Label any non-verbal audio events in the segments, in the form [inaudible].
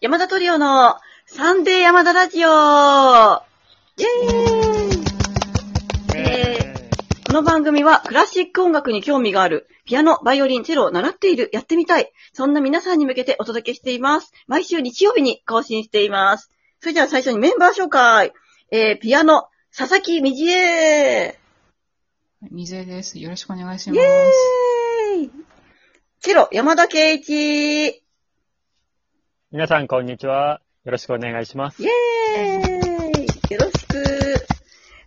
山田トリオのサンデー山田ラジオイェーイえこの番組はクラシック音楽に興味がある、ピアノ、バイオリン、チェロを習っている、やってみたい。そんな皆さんに向けてお届けしています。毎週日曜日に更新しています。それでは最初にメンバー紹介。えー、ピアノ、佐々木みじえ水江です。よろしくお願いしイェます。ーイチェロ、山田圭一皆さん、こんにちは。よろしくお願いしますイ。ェーイよろしく。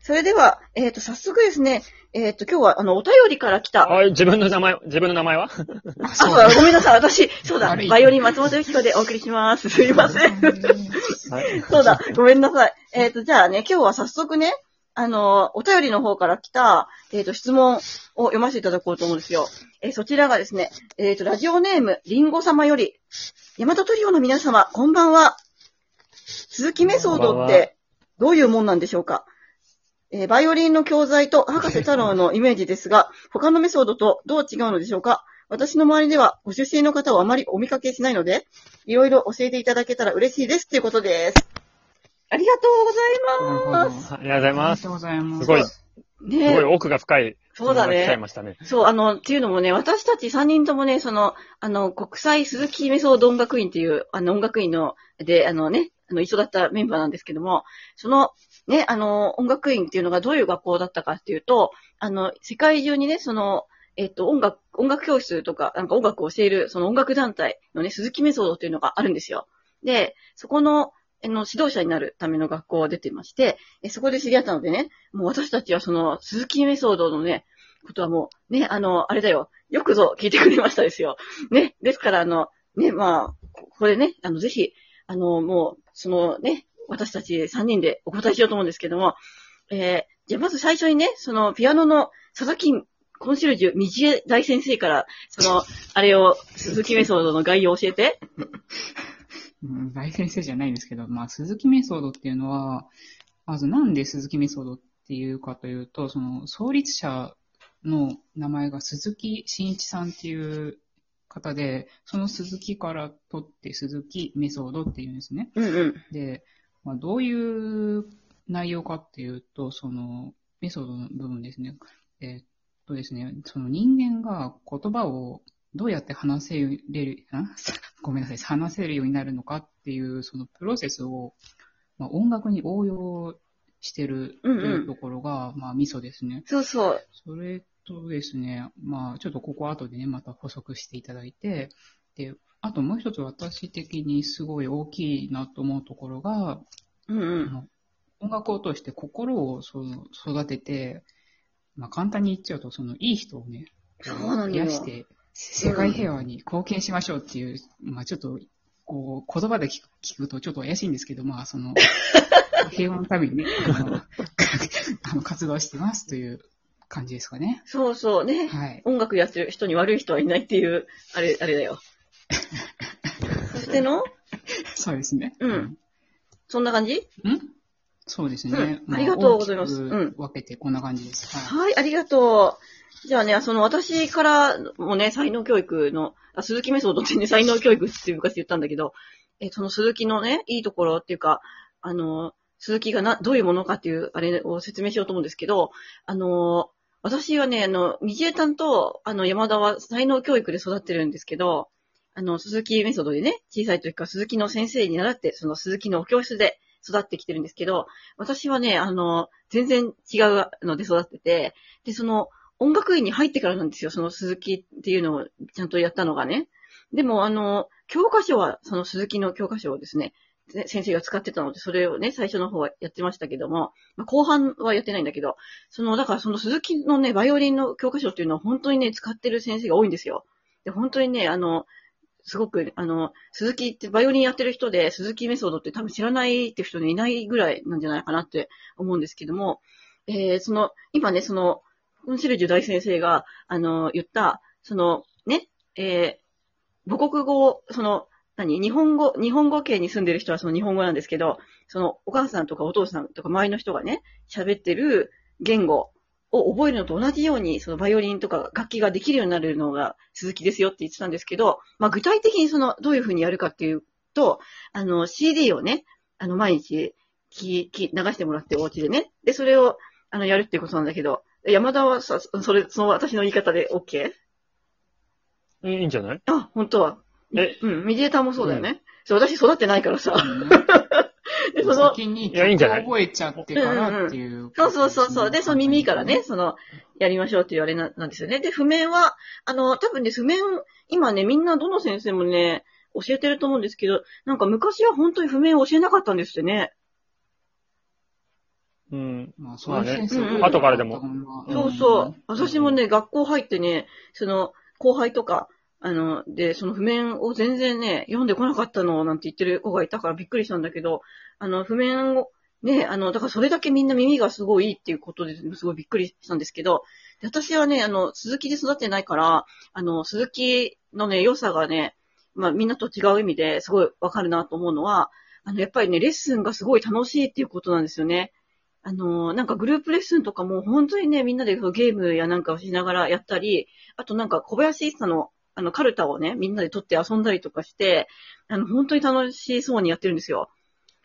それでは、えっ、と、早速ですね、えっ、と、今日は、あの、お便りから来た。はい、自分の名前、自分の名前は？あ、あ、そうだ、ごめんなさい。私、そうだ、悪いバイオリン松本由紀子でお送りします。すいません。はい。そうだ、ごめんなさい。えっ、と、じゃあね、今日は早速ね、あの、お便りの方から来た、えっ、と、質問を読ませていただこうと思うんですよ。えーそちらがですね、えっ、と、ラジオネーム、リンゴ様より、ヤマトトリオの皆様、こんばんは。鈴木メソードって、どういうもんなんでしょうか？えバイオリンの教材と博士太郎のイメージですが、他のメソードとどう違うのでしょうか？私の周りではご出身の方をあまりお見かけしないので、いろいろ教えていただけたら嬉しいですということです。ありがとうございます。ありがとうございあります。がとうございます。すごい、すねごい奥が深い。そうだね来ちゃいましたね。そう、あの、っていうのもね、私たち3人ともね、その、あの、国際鈴木メソード音楽院っていう、あの、音楽院の、で、あのね、あの、一緒だったメンバーなんですけども、その、ね、あの、音楽院っていうのがどういう学校だったかっていうと、あの、世界中にね、その、えっと、音楽、音楽教室とか、なんか音楽を教える、その音楽団体のね、鈴木メソードっていうのがあるんですよ。で、そこの、あの、指導者になるための学校を出てまして、えそこで知り合ったのでね、もう私たちはその、鈴木メソードのね、ことはもう、ね、あの、あれだよ。よくぞ聞いてくれましたですよ。ね。ですから、あの、ね、まあ、ここれね、あの、ぜひ、あの、もう、そのね、私たち3人でお答えしようと思うんですけども、えー、じゃあまず最初にね、その、ピアノの佐々木コンシェルジュ、道江大先生から、その、あれを、鈴木メソードの概要を教えて。うん大先生じゃないんですけど、まあ、鈴木メソードっていうのは、まずなんで鈴木メソードっていうかというと、その創立者の名前が鈴木真一さんっていう方で、その鈴木から取って鈴木メソードっていうんですね。うんうん。で、まあ、どういう内容かっていうと、そのメソードの部分ですね。えーっとですね、その人間が言葉をどうやって話せれる、ん [laughs] ごめんなさい、話せるようになるのかっていう、そのプロセスを、まあ、音楽に応用してるとうんうんいうところが、まあ、ミソですね。そうそう。それとですね、まあ、ちょっとここ後でね、また補足していただいて、で、あともう一つ私的にすごい大きいなと思うところが、うんうん。音楽を通して心をその育てて、まあ、簡単に言っちゃうと、そのいい人をね、そう増やして、世界平和に貢献しましょうっていう、まあちょっと、こう、言葉で聞く聞くとちょっと怪しいんですけど、まあその、[laughs] 平和のためにね、あの、[laughs] あの活動してますという感じですかね。そうそうね。はい。音楽やってる人に悪い人はいないっていう、あれ、あれだよ。[laughs] そしての？そうですね。うんそんな感じ？んそうですね。うんありがとうございますうん分けてこんな感じです。はい。はい、ありがとう。じゃあね、その私からもね、才能教育の、あ鈴木メソードってね、才能教育って昔言ったんだけど、えその鈴木のね、いいところっていうか、あの、鈴木がな、どういうものかっていう、あれを説明しようと思うんですけど、あの、私はね、あの、道枝さんと、あの、山田は才能教育で育ってるんですけど、あの、鈴木メソッドでね、小さい時から鈴木の先生に習って、その鈴木のお教室で育ってきてるんですけど、私はね、あの、全然違うので育ってて、で、その、音楽院に入ってからなんですよ、その鈴木っていうのをちゃんとやったのがね。でも、あの、教科書は、その鈴木の教科書をですね、先生が使ってたので、それをね、最初の方はやってましたけども、まあ、後半はやってないんだけど、その、だからその鈴木のね、バイオリンの教科書っていうのは本当にね、使ってる先生が多いんですよ。で、本当にね、あの、すごく、あの、鈴木ってバイオリンやってる人で、鈴木メソードって多分知らないっていう人いないぐらいなんじゃないかなって思うんですけども、えー、その、今ね、その、コンシェルジュ大先生が、あの、言った、その、ね、えー、母国語、その、何日本語、日本語圏に住んでる人はその日本語なんですけど、そのお母さんとかお父さんとか周りの人がね、喋ってる言語を覚えるのと同じように、そのバイオリンとか楽器ができるようになるのが鈴木ですよって言ってたんですけど、まあ具体的にそのどういうふうにやるかっていうと、あの、CD をね、あの、毎日、き、き、流してもらってお家でね。で、それを、あの、やるっていうことなんだけど、山田はさ、それ、その私の言い方で OK? いいんじゃない？あ、本当は。え？うん、ミディエーターもそうだよね。そう、私育ってないからさ。で、その、先にいやいいんじゃない覚えちゃってからっていう。そうそうそうそう。で、その耳からね、その、やりましょうっていうあれななんですよね。で、譜面は、あの、多分ね、譜面、今ね、みんなどの先生もね、教えてると思うんですけど、なんか昔は本当に譜面を教えなかったんですってね。うん。まあ、そういう先生うんうん後からでもそうそう。私もね、学校入ってね、その、後輩とか、あの、で、その譜面を全然ね、読んでこなかったの、なんて言ってる子がいたからびっくりしたんだけど、あの、譜面を、ね、あの、だからそれだけみんな耳がすごいいいっていうことですすごいびっくりしたんですけど、で私はね、あの、鈴木で育ってないから、あの、鈴木のね、良さがね、まあみんなと違う意味ですごいわかるなと思うのは、あの、やっぱりね、レッスンがすごい楽しいっていうことなんですよね。あの、なんかグループレッスンとかも本当にね、みんなでゲームやなんかをしながらやったり、あとなんか小林一茶のあのカルタをね、みんなで取って遊んだりとかして、あの、本当に楽しそうにやってるんですよ。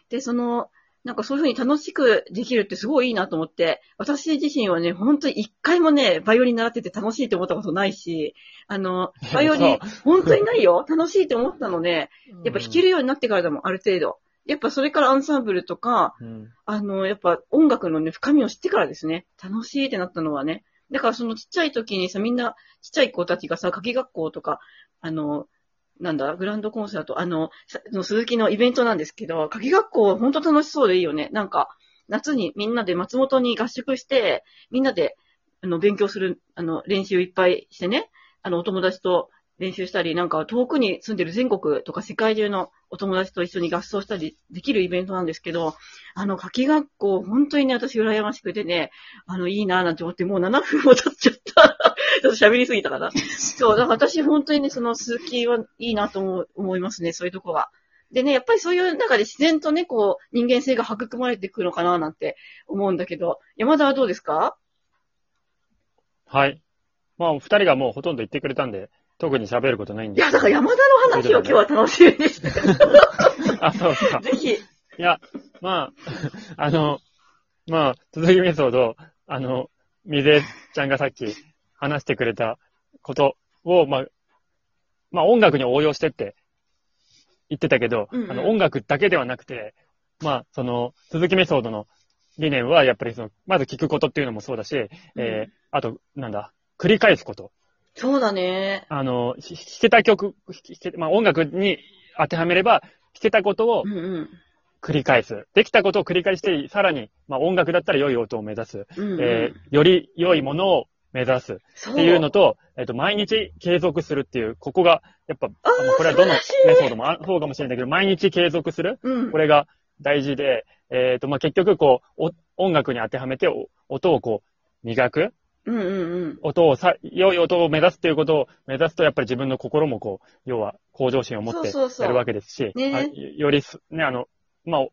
で、その、なんかそういう風に楽しくできるってすごいいいなと思って、私自身はね、本当に一回もね、バイオリン習ってて楽しいって思ったことないし、あの、バイオリン、本当にないよ楽しいって思ったのね、やっぱ弾けるようになってからでもある程度。やっぱそれからアンサンブルとか、うん。あの、やっぱ音楽のね、深みを知ってからですね。楽しいってなったのはね。だからそのちっちゃい時にさ、みんな、ちっちゃい子たちがさ、夏季学校とか、あの、なんだ、グランドコンサート、あの、の鈴木のイベントなんですけど、夏季学校本当楽しそうでいいよね。なんか、夏にみんなで松本に合宿して、みんなで、あの、勉強する、あの、練習いっぱいしてね、あの、お友達と練習したり、なんか遠くに住んでる全国とか世界中のお友達と一緒に合奏したりできるイベントなんですけど、あの、夏季学校、本当にね、私羨ましくてね、あの、いいなぁなんて思って、もう7分も経っちゃった。ちょっと喋りすぎたかな？[laughs] そう、だから私本当にね、その鈴木はいいなと思う思いますね、そういうとこは。でね、やっぱりそういう中で自然とね、こう、人間性が育まれていくのかななんて思うんだけど、山田はどうですか？はい。まあ、お二人がもうほとんど言ってくれたんで、特に喋ることないんいや、ですけど。だから山田の話を今日は楽しみにして、[laughs] あ、そうですか。ぜひ。いや、まあ、あの、まあ、続きメソード、あの、みぜちゃんがさっき話してくれたことを、まあ、まあ音楽に応用してって言ってたけど、うんうんあの音楽だけではなくて、まあ、その、続きメソードの理念は、やっぱりその、まず聞くことっていうのもそうだし、えーあと、なんだ、繰り返すこと。そうだね。あの、ひ弾けた曲、弾けまあ音楽に当てはめれば、弾けたことをうんうん。繰り返す。できたことを繰り返して、さらに、まあ音楽だったら良い音を目指す。うんうん、えーより良いものを目指す。っそう。ていうのと、えっ、と、毎日継続するっていう、ここが、やっぱ、これはどのメソードもあそうかもしれないけど、毎日継続する？うん。これが大事で、えっ、と、まあ、結局、こう、お音楽に当てはめて、お音をこう、磨く？うんうんうん。音をさ、良い音を目指すっていうことを目指すと、やっぱり自分の心もこう、要は向上心を持ってそうそうそう。やるわけですし、ね。あよよりす、ね、あの、まあ、お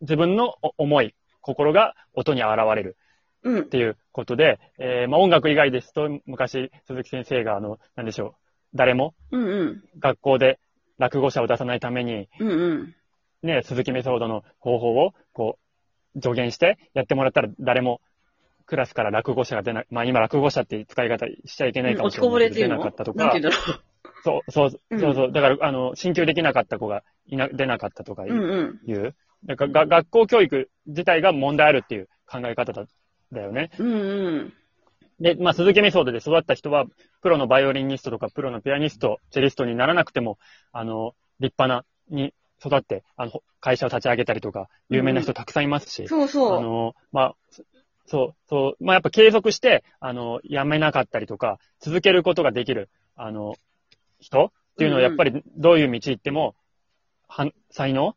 自分のお思い、心が音に現れる。うんっ。ていうことで、えーまあ、音楽以外ですと、昔、鈴木先生が、あの、なんでしょう、誰もうんうん。学校で落語者を出さないために、うんうん。ね、鈴木メソードの方法を、こう、助言してやってもらったら誰もクラスから落語者が出な、まあ今落語者っていう使い方しちゃいけないかもしれないなかったとかそう、そう、うんそうそう、だから、あの、進級できなかった子がいな、出なかったとかいう。うんう、うん。からが学校教育自体が問題あるっていう考え方だだよね。うんうん。で、まあ、鈴木メソードで育った人は、プロのバイオリニストとか、プロのピアニスト、チェリストにならなくても、あの、立派な、に育って、あの、会社を立ち上げたりとか、有名な人たくさんいますし、あそうそう。の、まあ、そう、そう、まあ、やっぱ継続して、あの、辞めなかったりとか、続けることができる、あの、人っていうのは、やっぱり、どういう道行っても、は、才能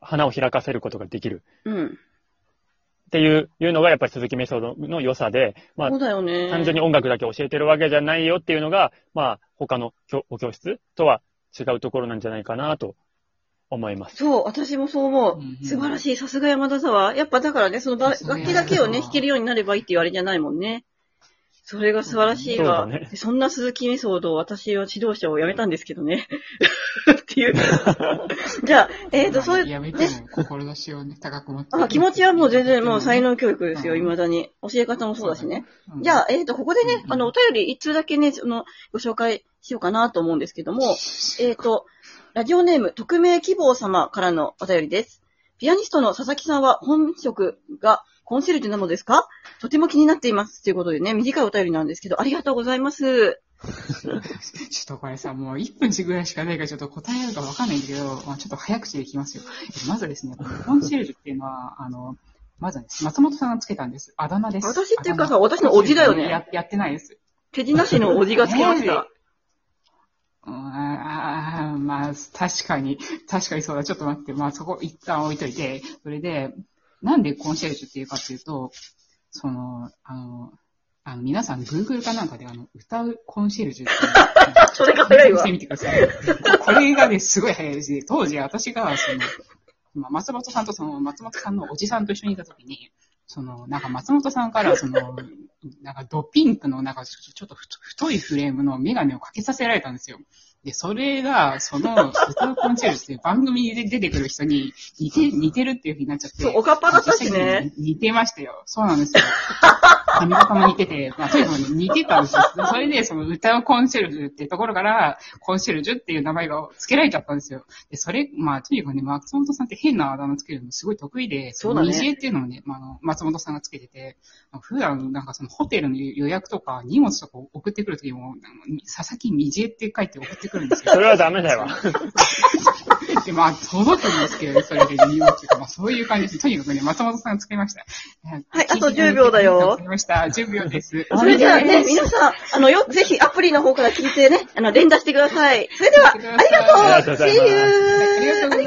花を開かせることができる。うん。っていう、いうのが、やっぱり鈴木メソードの良さで、まあそう、だよね。単純に音楽だけ教えてるわけじゃないよっていうのが、まあ、他の教お教室とは違うところなんじゃないかなと思います。そう、私もそう思ううんう。ん素晴らしい。さすが山田沢。やっぱだからね、その楽器だけをね、弾けるようになればいいっていうあれじゃないもんね。それが素晴らしいわ。ねそんな鈴木メソードを私は指導者を辞めたんですけどね。[laughs] っていう。[laughs] じゃあ、えっ、と、そういう、やめても、志をね、高く持って。あ、気持ちはもう全然もう才能。能教育ですよ、うん未だに。教え方もそうだしね。うんじゃあ、えっ、と、ここでね、うんあの、お便り一通だけね、その、ご紹介しようかなと思うんですけども、[laughs] えっ、と、ラジオネーム、匿名希望様からのお便りです。ピアニストの佐々木さんは本職がコンシェルジュなのですか？とても気になっています。ということでね、短いお便りなんですけど、ありがとうございます。ちょっとこれさ、もう1分ぐらいしかないからちょっと答えるかわかんないんだけど、まあ、ちょっと早口でいきますよ。まずですね、コンシェルジュっていうのは、あの、まずね、松本さんがつけたんです。あだ名です。私っていうかさ私の叔父だよねややってないです。手品師のおじがつけました。[laughs] うんあーまあ、確かに、確かにそうだ。ちょっと待って。まあ、そこ一旦置いといて、それで、なんでコンシェルジュっていうかっていうと、その、あの、あの皆さん、Google かなんかで、あの、歌うコンシェルジュって。[laughs] それが早いわしてみてください。これがね、すごい早いですね。当時、私が、その、まあ松本さんとその、松本さんのおじさんと一緒にいたときに、その、なんか松本さんから、その、なんかドピンクの、なんかちょっと太太いフレームのメガネをかけさせられたんですよ。で、それが、その、歌うコンシェルジュっていう番組で出てくる人に似て、似てるっていう風になっちゃって。そうおかっぱだったしね似てましたよ。そうなんですよ。[laughs] 髪型も似てて、まあ、とにかくね似てたんですよ。それで、その歌うコンシェルジュっていうところから、コンシェルジュっていう名前が付けられちゃったんですよ。で、それ、まあ、とにかくね、松本さんって変なあだ名つけるのすごい得意で、そうだね虹江っていうのをね、まあ、あの松本さんがつけてて、普段なんかそのホテルの予約とか荷物とか送ってくるときも、佐々木虹江って書いて送ってくるんですよ。それはダメだよ。[laughs] で、まあ、届くんですけど、それで理由っていうか、まあ、そういう感じです。とにかくね、松本さんが作りました。はいあと10秒だよした。10秒です。それじゃあね、皆さん、あの、よ、ぜひアプリの方から聞いてね、あの、連打してください。それでは、ありがとう See you! はいありがとう